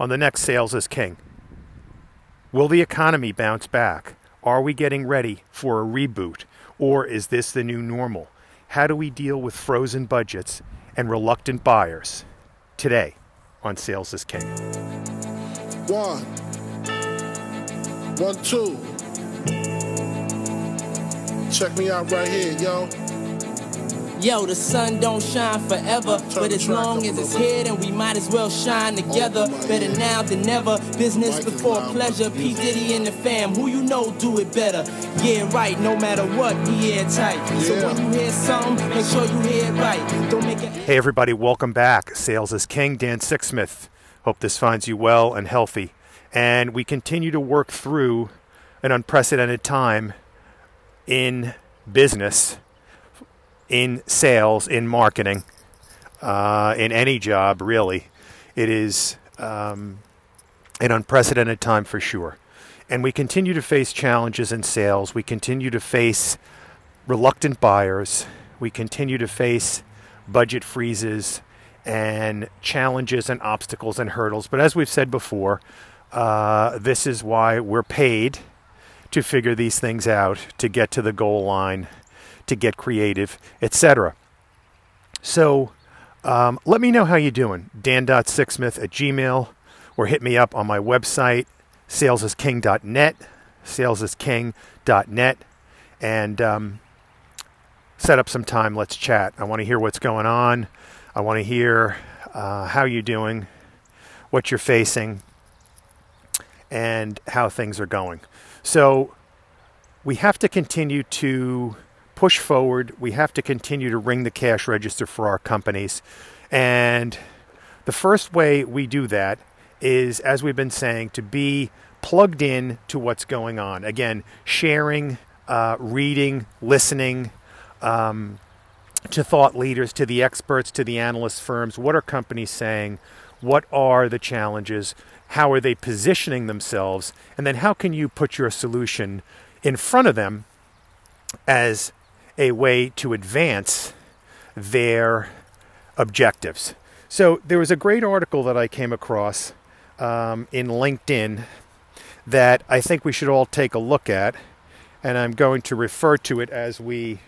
on the next Sales is King. Will the economy bounce back? Are we getting ready for a reboot? Or is this the new normal? How do we deal with frozen budgets and reluctant buyers? Today on Sales is King. One. One, two. Check me out right here, yo. Yo, the sun don't shine forever, but as long as it's here, then we might as well shine together. Better now than never. Business before pleasure. but P. Diddy and the fam, who you know do it better. Yeah, right. No matter what, we airtight. So when you hear something, make sure you hear it right. Don't make it. Hey, everybody, welcome back. Sales is King, Dan Sixsmith. Hope this finds you well and healthy. And we continue to work through an unprecedented time in business, in sales, in marketing, uh, in any job, really. It is um, an unprecedented time for sure. And we continue to face challenges in sales. We continue to face reluctant buyers. We continue to face budget freezes and challenges and obstacles and hurdles. But as we've said before, uh, this is why we're paid to figure these things out, to get to the goal line, to get creative, etc. So um, let me know how you're doing. Dan.sixsmith at gmail, or hit me up on my website, salesisking.net, salesisking.net, and um, set up some time. Let's chat. I want to hear what's going on. I want to hear uh, how you're doing, what you're facing, and how things are going. So we have to continue to push forward. We have to continue to ring the cash register for our companies. And the first way we do that is, as we've been saying, to be plugged in to what's going on. Again, sharing, uh, reading, listening um, to thought leaders, to the experts, to the analyst firms. What are companies saying? What are the challenges? How are they positioning themselves? And then how can you put your solution in front of them as a way to advance their objectives. So there was a great article that I came across um, in LinkedIn that I think we should all take a look at, and I'm going to refer to it as we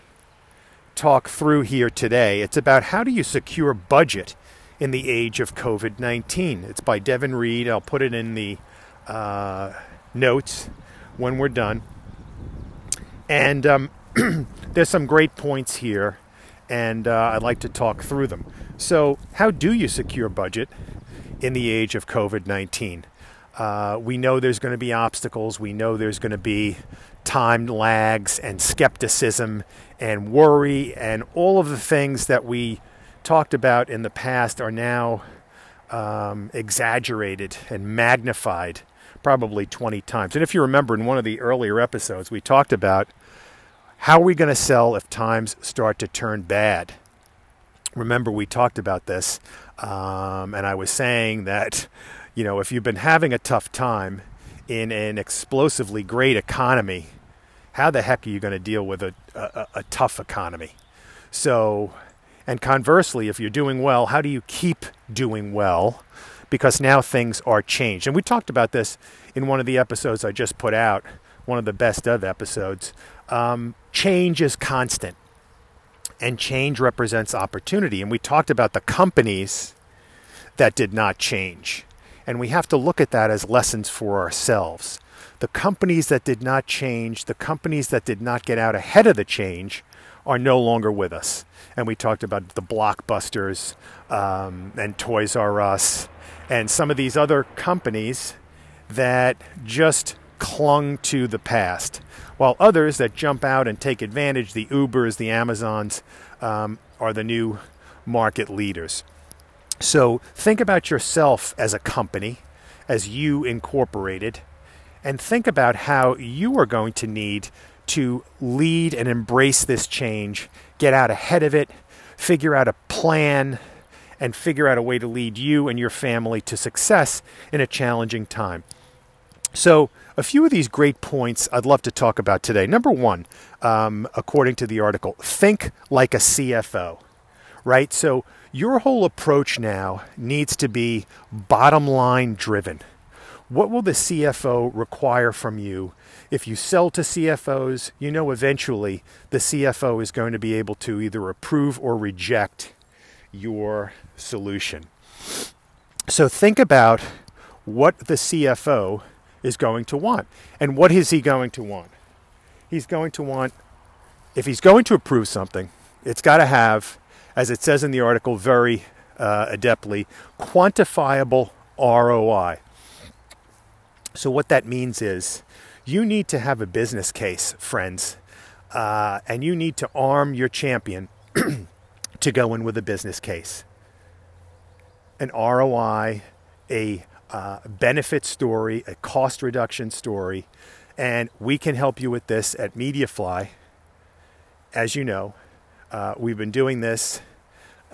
talk through here today. It's about how do you secure budget in the age of COVID 19. It's by Devin Reed. I'll put it in the uh, notes when we're done. And um, there's some great points here, and uh, I'd like to talk through them. So, how do you secure budget in the age of COVID 19? Uh, we know there's going to be obstacles. We know there's going to be time lags and skepticism and worry, and all of the things that we talked about in the past are now um, exaggerated and magnified probably 20 times. And if you remember in one of the earlier episodes, we talked about how are we going to sell if times start to turn bad? Remember, we talked about this, um, and I was saying that, you know, if you've been having a tough time in an explosively great economy, how the heck are you going to deal with a, a, a tough economy? So, and conversely, if you're doing well, how do you keep doing well? Because now things are changed. And we talked about this in one of the episodes I just put out, one of the best of episodes. Um, change is constant, and change represents opportunity. And we talked about the companies that did not change. And we have to look at that as lessons for ourselves. The companies that did not change, the companies that did not get out ahead of the change, are no longer with us. And we talked about the Blockbusters um, and Toys R Us and some of these other companies that just clung to the past, while others that jump out and take advantage, the Ubers, the Amazons, um, are the new market leaders. So think about yourself as a company, as you incorporated, and think about how you are going to need to lead and embrace this change, get out ahead of it, figure out a plan, and figure out a way to lead you and your family to success in a challenging time. So, a few of these great points I'd love to talk about today. Number one, um, according to the article, think like a CFO. right? So your whole approach now needs to be bottom line driven. What will the CFO require from you? If you sell to CFOs, you know eventually the CFO is going to be able to either approve or reject your solution. So think about what the CFO is going to want. And what is he going to want? He's going to want, if he's going to approve something, it's got to have, as it says in the article very uh, adeptly, quantifiable ROI. So, what that means is you need to have a business case, friends, uh, and you need to arm your champion to go in with a business case. An ROI, a benefit story, a cost reduction story, and we can help you with this at MediaFly. As you know, uh, we've been doing this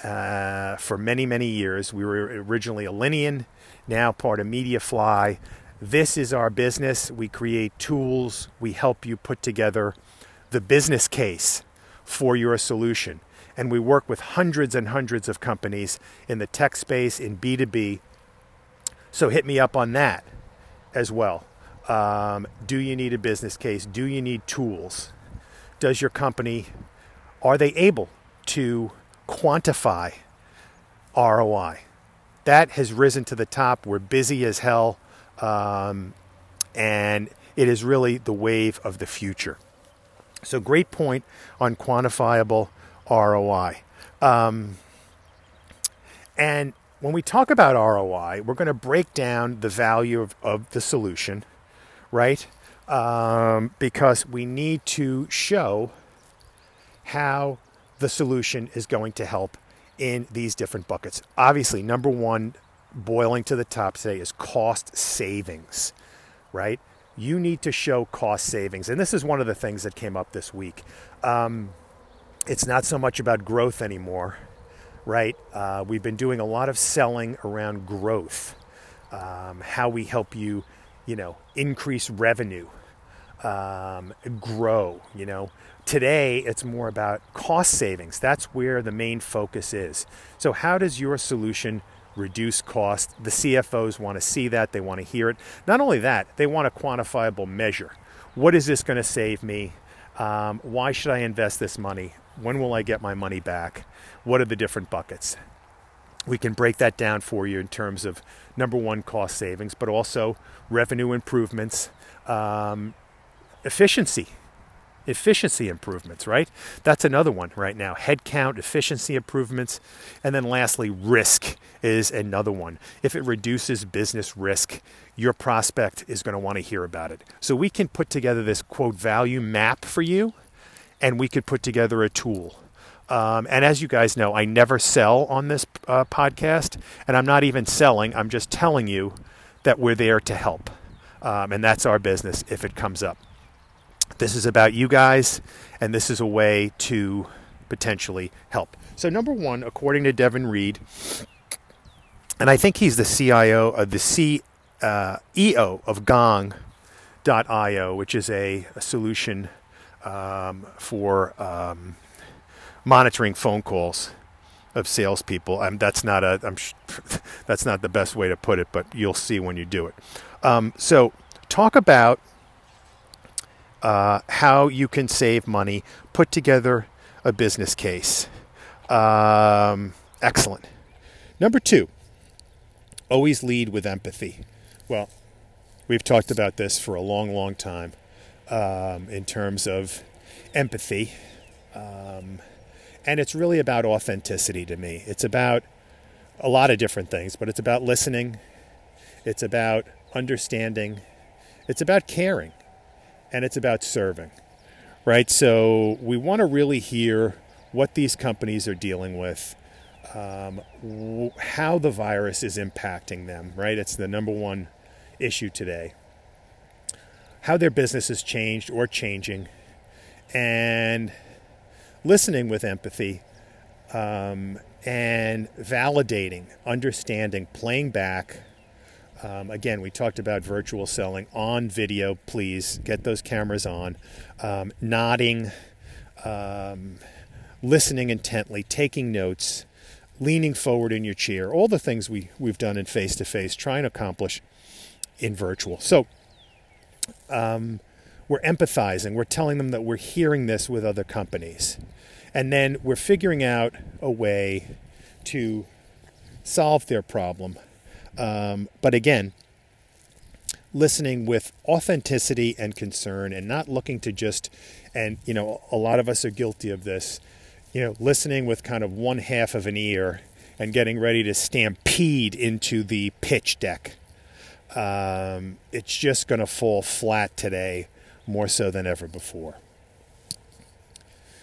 uh, for many, many years. We were originally Alinean, now part of MediaFly. This is our business. We create tools, we help you put together the business case for your solution. And we work with hundreds and hundreds of companies in the tech space, in B2B, so hit me up on that as well. Um, do you need a business case? Do you need tools? Does your company, are they able to quantify ROI? That has risen to the top. We're busy as hell. Um, and it is really the wave of the future. So, great point on quantifiable ROI. Um, and when we talk about ROI, we're going to break down the value of, of the solution, right? Um, because we need to show how the solution is going to help in these different buckets. Obviously, number one, boiling to the top today is cost savings, right? You need to show cost savings. And this is one of the things that came up this week. Um, it's not so much about growth anymore right? Uh, we've been doing a lot of selling around growth, um, how we help you, you know, increase revenue, um, grow, you know. Today, it's more about cost savings. That's where the main focus is. So, how does your solution reduce cost? The CFOs want to see that, they want to hear it. Not only that, they want a quantifiable measure. What is this going to save me? Um, why should I invest this money? When will I get my money back? What are the different buckets? We can break that down for you in terms of number one, cost savings, but also revenue improvements, um, efficiency, efficiency improvements, right? That's another one right now. Headcount, efficiency improvements. And then lastly, risk is another one. If it reduces business risk, your prospect is going to want to hear about it. So we can put together this quote value map for you and we could put together a tool. Um, and as you guys know, I never sell on this uh, podcast, and I'm not even selling. I'm just telling you that we're there to help. Um, and that's our business if it comes up. This is about you guys, and this is a way to potentially help. So, number one, according to Devin Reed, and I think he's the CIO, of uh, the CEO uh, of Gong.io, which is a, a solution um, for um, monitoring phone calls of salespeople. Um, that's not a sh- that's not the best way to put it, but you'll see when you do it. Um, so talk about uh, how you can save money. Put together a business case. Um, excellent. Number two, always lead with empathy. Well, we've talked about this for a long, long time um, in terms of empathy. Um, and it's really about authenticity to me. It's about a lot of different things, but it's about listening, it's about understanding, it's about caring, and it's about serving, right? So we want to really hear what these companies are dealing with. Um, how the virus is impacting them, right? It's the number one issue today how their business has changed or changing, and listening with empathy um, and validating, understanding, playing back. Um, again, we talked about virtual selling on video. Please get those cameras on. Um, nodding, um, listening intently, taking notes, leaning forward in your chair, all the things we, we've done in face to face, trying to accomplish in virtual. So um, we're empathizing, we're telling them that we're hearing this with other companies. And then we're figuring out a way to solve their problem. Um, but again, listening with authenticity and concern and not looking to just, and you know, a lot of us are guilty of this, you know, listening with kind of one half of an ear and getting ready to stampede into the pitch deck. Um, it's just going to fall flat today more so than ever before.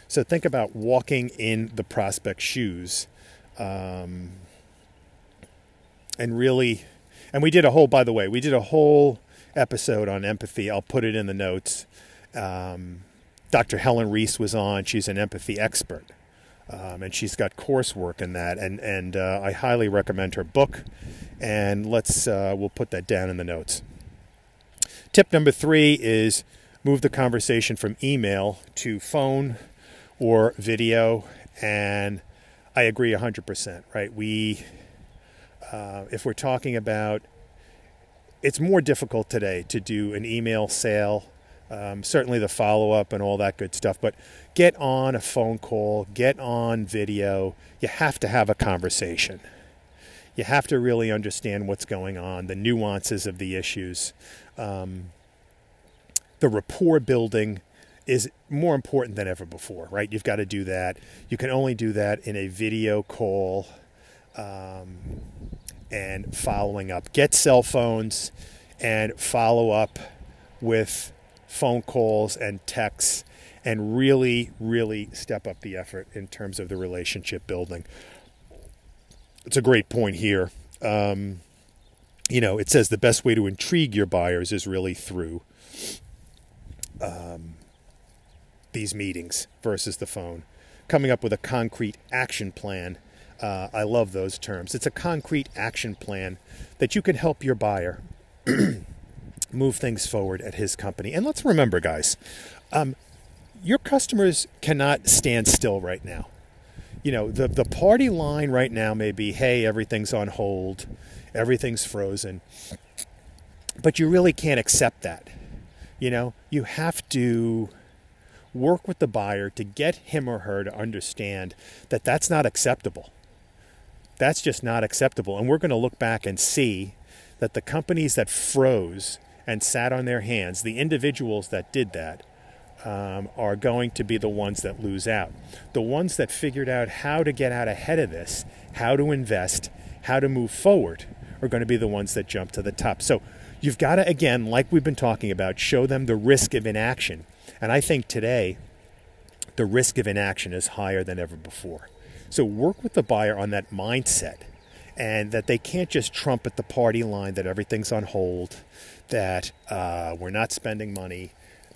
So think about walking in the prospect shoes um, and really, and we did a whole, by the way, we did a whole episode on empathy. I'll put it in the notes. Um, Dr. Helen Riess was on. She's an empathy expert. Um, and she's got coursework in that, and and uh, I highly recommend her book. And let's uh, we'll put that down in the notes. Tip number three is move the conversation from email to phone or video, and I agree 100%. Right? We uh, if we're talking about it's more difficult today to do an email sale um, certainly the follow up and all that good stuff. But get on a phone call, get on video. You have to have a conversation. You have to really understand what's going on, the nuances of the issues. Um, the rapport building is more important than ever before, right? You've got to do that. You can only do that in a video call um, and following up. Get cell phones and follow up with phone calls and texts and really, really step up the effort in terms of the relationship building. It's a great point here. Um, you know, it says the best way to intrigue your buyers is really through um, these meetings versus the phone. Coming up with a concrete action plan. Uh, I love those terms. It's a concrete action plan that you can help your buyer move things forward at his company. And let's remember, guys, um, your customers cannot stand still right now. You know, the, the party line right now may be, hey, everything's on hold, everything's frozen. But you really can't accept that. You know, you have to work with the buyer to get him or her to understand that that's not acceptable. That's just not acceptable. And we're going to look back and see that the companies that froze and sat on their hands, the individuals that did that um, are going to be the ones that lose out. The ones that figured out how to get out ahead of this, how to invest, how to move forward, are going to be the ones that jump to the top. So you've got to, again, like we've been talking about, show them the risk of inaction. And I think today, the risk of inaction is higher than ever before. So work with the buyer on that mindset and that they can't just trumpet the party line that everything's on hold, that uh, we're not spending money,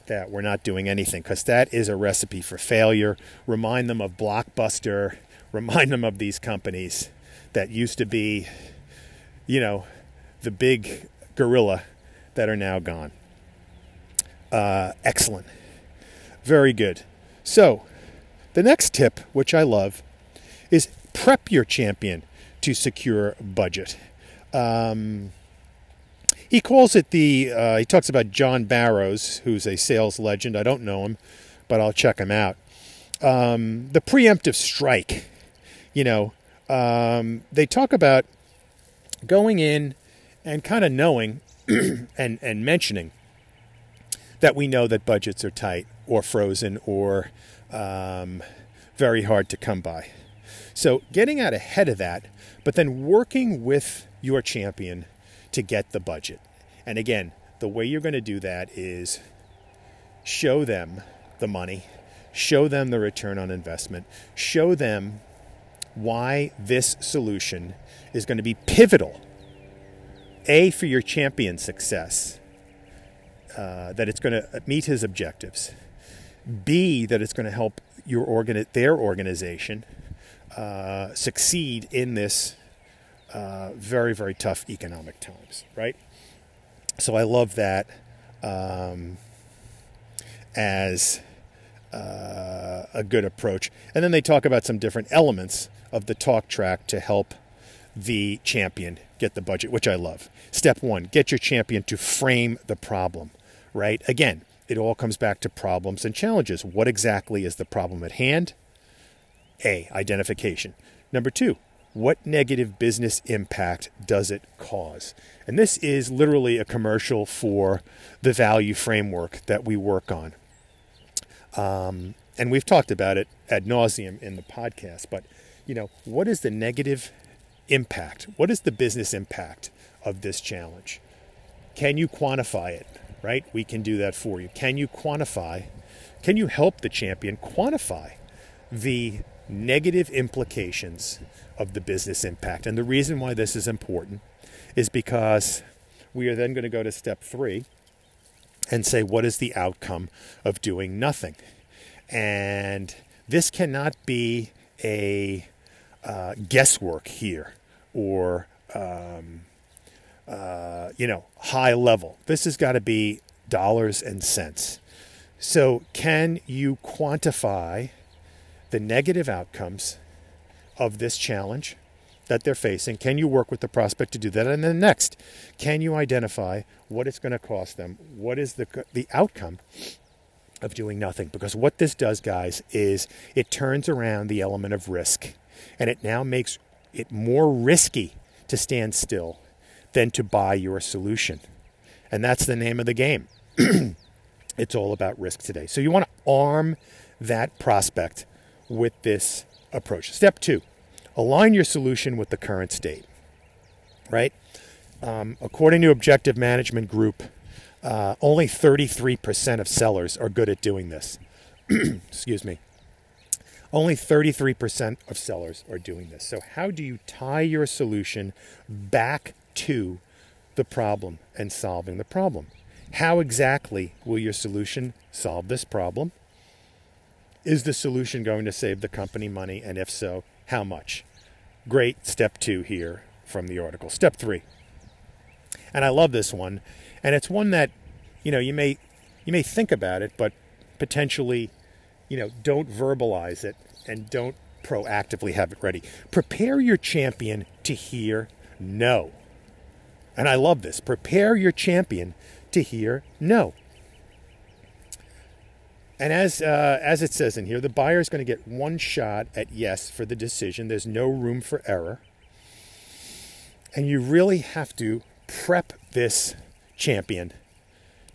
that we're not doing anything, because that is a recipe for failure. Remind them of Blockbuster, remind them of these companies that used to be, you know, the big gorilla that are now gone. Uh, excellent. Very good. So, the next tip, which I love, is prep your champion to secure budget. Um, he calls it the, uh, he talks about John Barrows, who's a sales legend. I don't know him, but I'll check him out. Um, the preemptive strike. You know, um, they talk about going in and kind of knowing and, and mentioning that we know that budgets are tight or frozen or um, very hard to come by. So getting out ahead of that but then working with your champion to get the budget. And again, the way you're going to do that is show them the money, show them the return on investment, show them why this solution is going to be pivotal. A, for your champion's success, uh, that it's going to meet his objectives. B, that it's going to help your organ- their organization uh, succeed in this uh, very, very tough economic times, right? So I love that um, as uh, a good approach. And then they talk about some different elements of the talk track to help the champion get the budget, which I love. Step one get your champion to frame the problem, right? Again, it all comes back to problems and challenges. What exactly is the problem at hand? A, identification. Number two, what negative business impact does it cause? And this is literally a commercial for the value framework that we work on. Um, and we've talked about it ad nauseum in the podcast, but you know, what is the negative impact? What is the business impact of this challenge? Can you quantify it? Right? We can do that for you. Can you quantify? Can you help the champion quantify the negative implications of the business impact? And the reason why this is important is because we are then going to go to step three and say, what is the outcome of doing nothing? And this cannot be a uh, guesswork here or um, uh, you know high level. This has got to be dollars and cents. So, can you quantify the negative outcomes of this challenge that they're facing? Can you work with the prospect to do that? And then next, can you identify what it's going to cost them? What is the the outcome of doing nothing? Because what this does, guys, is it turns around the element of risk, and it now makes it more risky to stand still than to buy your solution. And that's the name of the game. it's all about risk today. So you want to arm that prospect with this approach. Step two align your solution with the current state, right? Um, according to Objective Management Group, uh, only 33% of sellers are good at doing this. Excuse me. Only 33% of sellers are doing this. So, how do you tie your solution back to the problem and solving the problem? How exactly will your solution solve this problem? Is the solution going to save the company money? And if so, how much? Great step two here from the article. Step three. And I love this one. And it's one that, you know, you may you may think about it, but potentially you know, don't verbalize it and don't proactively have it ready. Prepare your champion to hear no. And I love this. Prepare your champion to hear no. And as uh, as it says in here, the buyer is going to get one shot at yes for the decision. There's no room for error. And you really have to prep this champion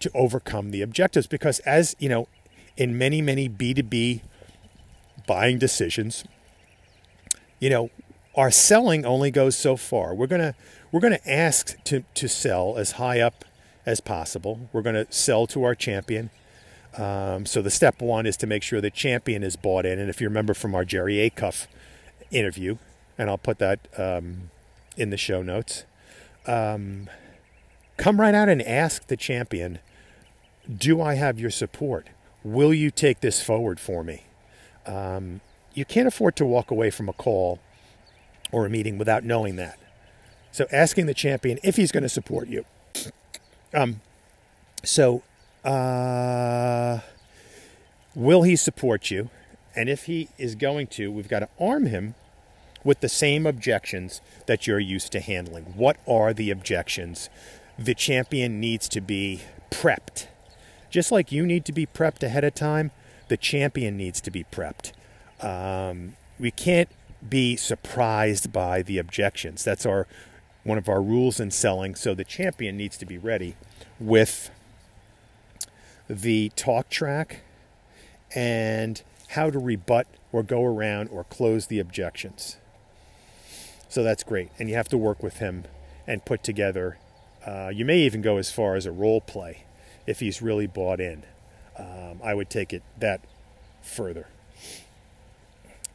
to overcome the objectives because as you know in many, many B2B buying decisions, you know, our selling only goes so far. We're gonna we're gonna ask to, to sell as high up as possible. We're gonna sell to our champion. Um, so the step one is to make sure the champion is bought in. And if you remember from our Jerry Acuff interview, and I'll put that um, in the show notes, um, come right out and ask the champion, "Do I have your support?" Will you take this forward for me? Um, you can't afford to walk away from a call or a meeting without knowing that. So asking the champion if he's going to support you. Um, so, uh, will he support you? And if he is going to, we've got to arm him with the same objections that you're used to handling. What are the objections? The champion needs to be prepped just like you need to be prepped ahead of time, the champion needs to be prepped. Um, we can't be surprised by the objections. That's our one of our rules in selling. So the champion needs to be ready with the talk track and how to rebut or go around or close the objections. So that's great. And you have to work with him and put together. Uh, you may even go as far as a role play if he's really bought in. Um, I would take it that further.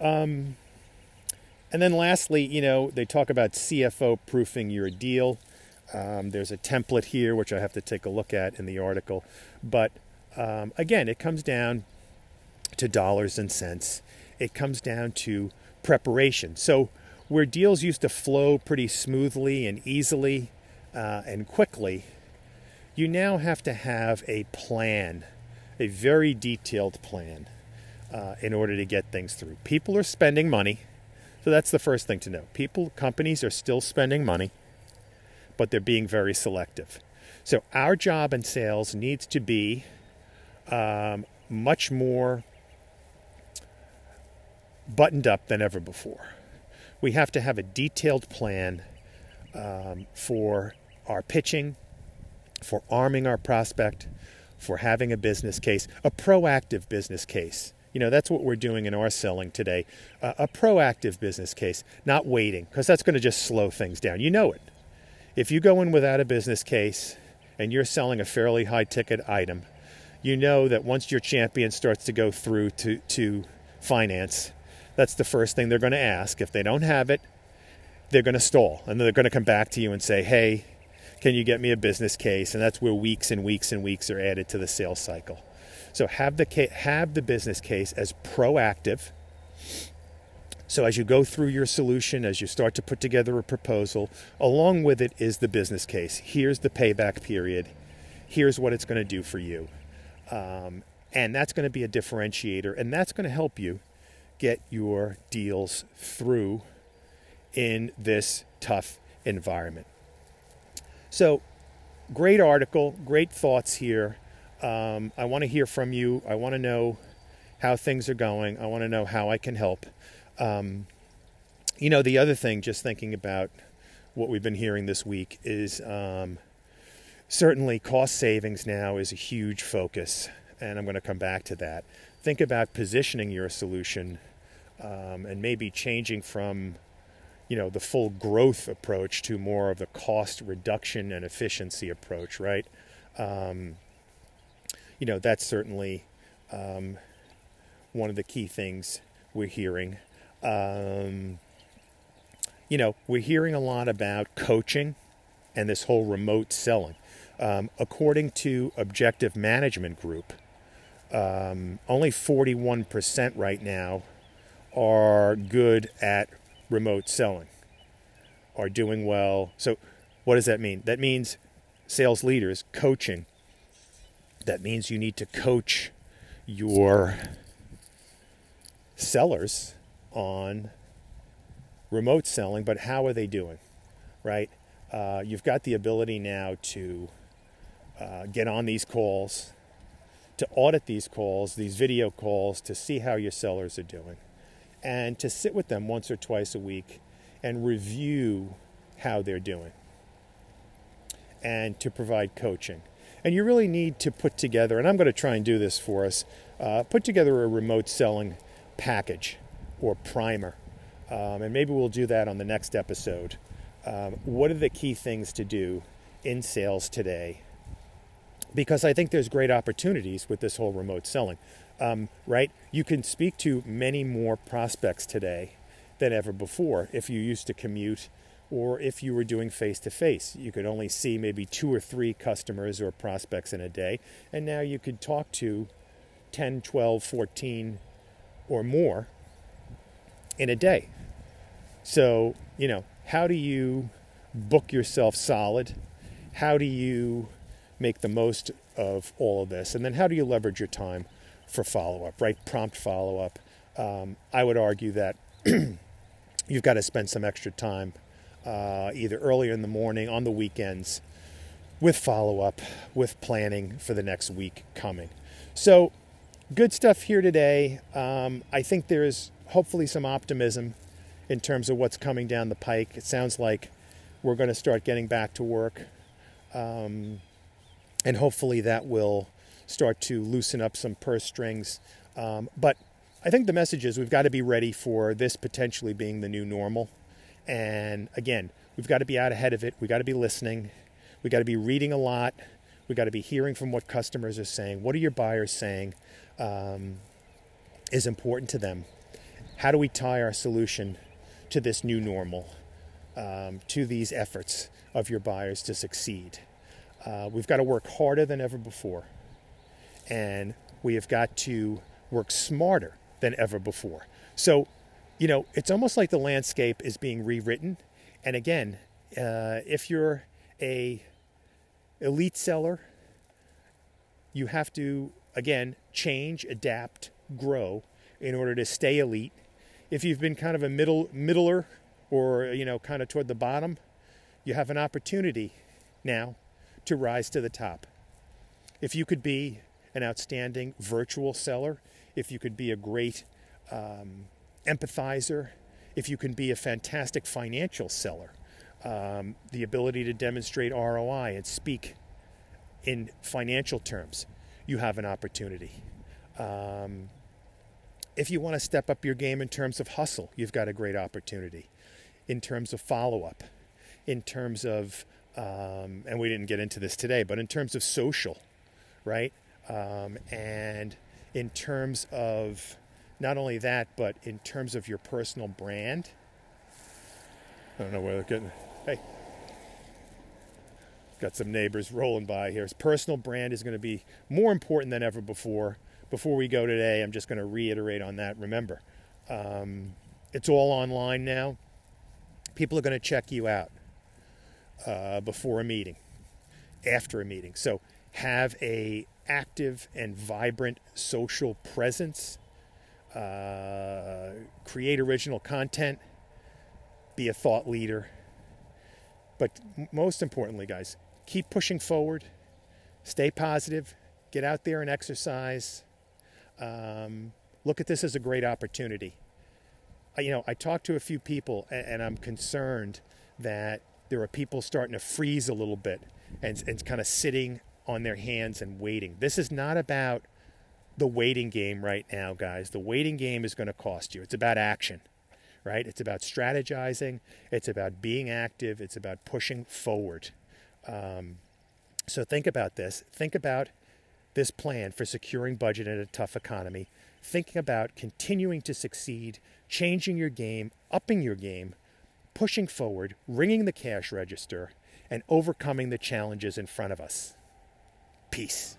Um, and then lastly, you know, they talk about CFO proofing your deal. Um, there's a template here which I have to take a look at in the article. But um, again, it comes down to dollars and cents. It comes down to preparation. So, where deals used to flow pretty smoothly and easily uh, and quickly, you now have to have a plan, a very detailed plan. uh, in order to get things through. People are spending money, so that's the first thing to know. People, companies are still spending money, but they're being very selective. So our job in sales needs to be um, much more buttoned up than ever before. We have to have a detailed plan um, for our pitching, for arming our prospect, for having a business case, a proactive business case. You know, that's what we're doing in our selling today. Uh, a proactive business case, not waiting, because that's going to just slow things down. You know it. If you go in without a business case and you're selling a fairly high ticket item, you know that once your champion starts to go through to, to finance, that's the first thing they're going to ask. If they don't have it, they're going to stall. And they're going to come back to you and say, hey, can you get me a business case? And that's where weeks and weeks and weeks are added to the sales cycle. So have the, have the business case as proactive. So as you go through your solution, as you start to put together a proposal, along with it is the business case. Here's the payback period. Here's what it's going to do for you. Um, and that's going to be a differentiator, and that's going to help you get your deals through in this tough environment. So, great article, great thoughts here. Um, I want to hear from you. I want to know how things are going. I want to know how I can help. Um, you know, the other thing, just thinking about what we've been hearing this week, is um, certainly cost savings now is a huge focus, and I'm going to come back to that. Think about positioning your solution um, and maybe changing from you know the full growth approach to more of the cost reduction and efficiency approach right um, you know that's certainly um, one of the key things we're hearing um, you know we're hearing a lot about coaching and this whole remote selling um, according to objective management group um, only 41% right now are good at remote selling, are doing well. So, what does that mean? That means sales leaders coaching. That means you need to coach your sellers on remote selling, but how are they doing? Right? Uh, you've got the ability now to uh, get on these calls, to audit these calls, these video calls, to see how your sellers are doing and to sit with them once or twice a week and review how they're doing and to provide coaching. And you really need to put together, and I'm going to try and do this for us, uh, put together a remote selling package or primer. Um, and maybe we'll do that on the next episode. Um, what are the key things to do in sales today? Because I think there's great opportunities with this whole remote selling um, right? You can speak to many more prospects today than ever before. If you used to commute or if you were doing face to face, you could only see maybe two or three customers or prospects in a day. And now you could talk to 10, 12, 14 or more in a day. So, you know, how do you book yourself solid? How do you make the most of all of this? And then how do you leverage your time for follow up, right? Prompt follow up. Um, I would argue that you've got to spend some extra time, uh, either earlier in the morning, on the weekends, with follow up, with planning for the next week coming. So, good stuff here today. Um, I think there's hopefully some optimism in terms of what's coming down the pike. It sounds like we're going to start getting back to work. Um, and hopefully that will start to loosen up some purse strings. Um, but I think the message is we've got to be ready for this potentially being the new normal. And again, we've got to be out ahead of it. We've got to be listening. We've got to be reading a lot. We've got to be hearing from what customers are saying. What are your buyers saying um, is important to them? How do we tie our solution to this new normal, um, to these efforts of your buyers to succeed? Uh, we've got to work harder than ever before and we have got to work smarter than ever before. So, you know, it's almost like the landscape is being rewritten. And again, uh, if you're a elite seller, you have to again change, adapt, grow, in order to stay elite. If you've been kind of a middle middler or you know kind of toward the bottom, you have an opportunity now to rise to the top. If you could be an outstanding virtual seller, if you could be a great um, empathizer, if you can be a fantastic financial seller, um, the ability to demonstrate ROI and speak in financial terms, you have an opportunity. Um, if you want to step up your game in terms of hustle, you've got a great opportunity. In terms of follow up, in terms of, um, and we didn't get into this today, but in terms of social, right? Um, and in terms of not only that, but in terms of your personal brand. I don't know where they're getting. Hey, got some neighbors rolling by here. His personal brand is going to be more important than ever before. Before we go today, I'm just going to reiterate on that. Remember, um, it's all online now. People are going to check you out uh, before a meeting, after a meeting. So have a active and vibrant social presence. Uh, create original content. Be a thought leader. But most importantly, guys, keep pushing forward. Stay positive. Get out there and exercise. Um, look at this as a great opportunity. You know, I talked to a few people, and I'm concerned that there are people starting to freeze a little bit and, and kind of sitting on their hands and waiting. This is not about the waiting game right now, guys. The waiting game is going to cost you. It's about action, right? It's about strategizing. It's about being active. It's about pushing forward. Um, so think about this. Think about this plan for securing budget in a tough economy. Thinking about continuing to succeed, changing your game, upping your game, pushing forward, ringing the cash register, and overcoming the challenges in front of us. Peace.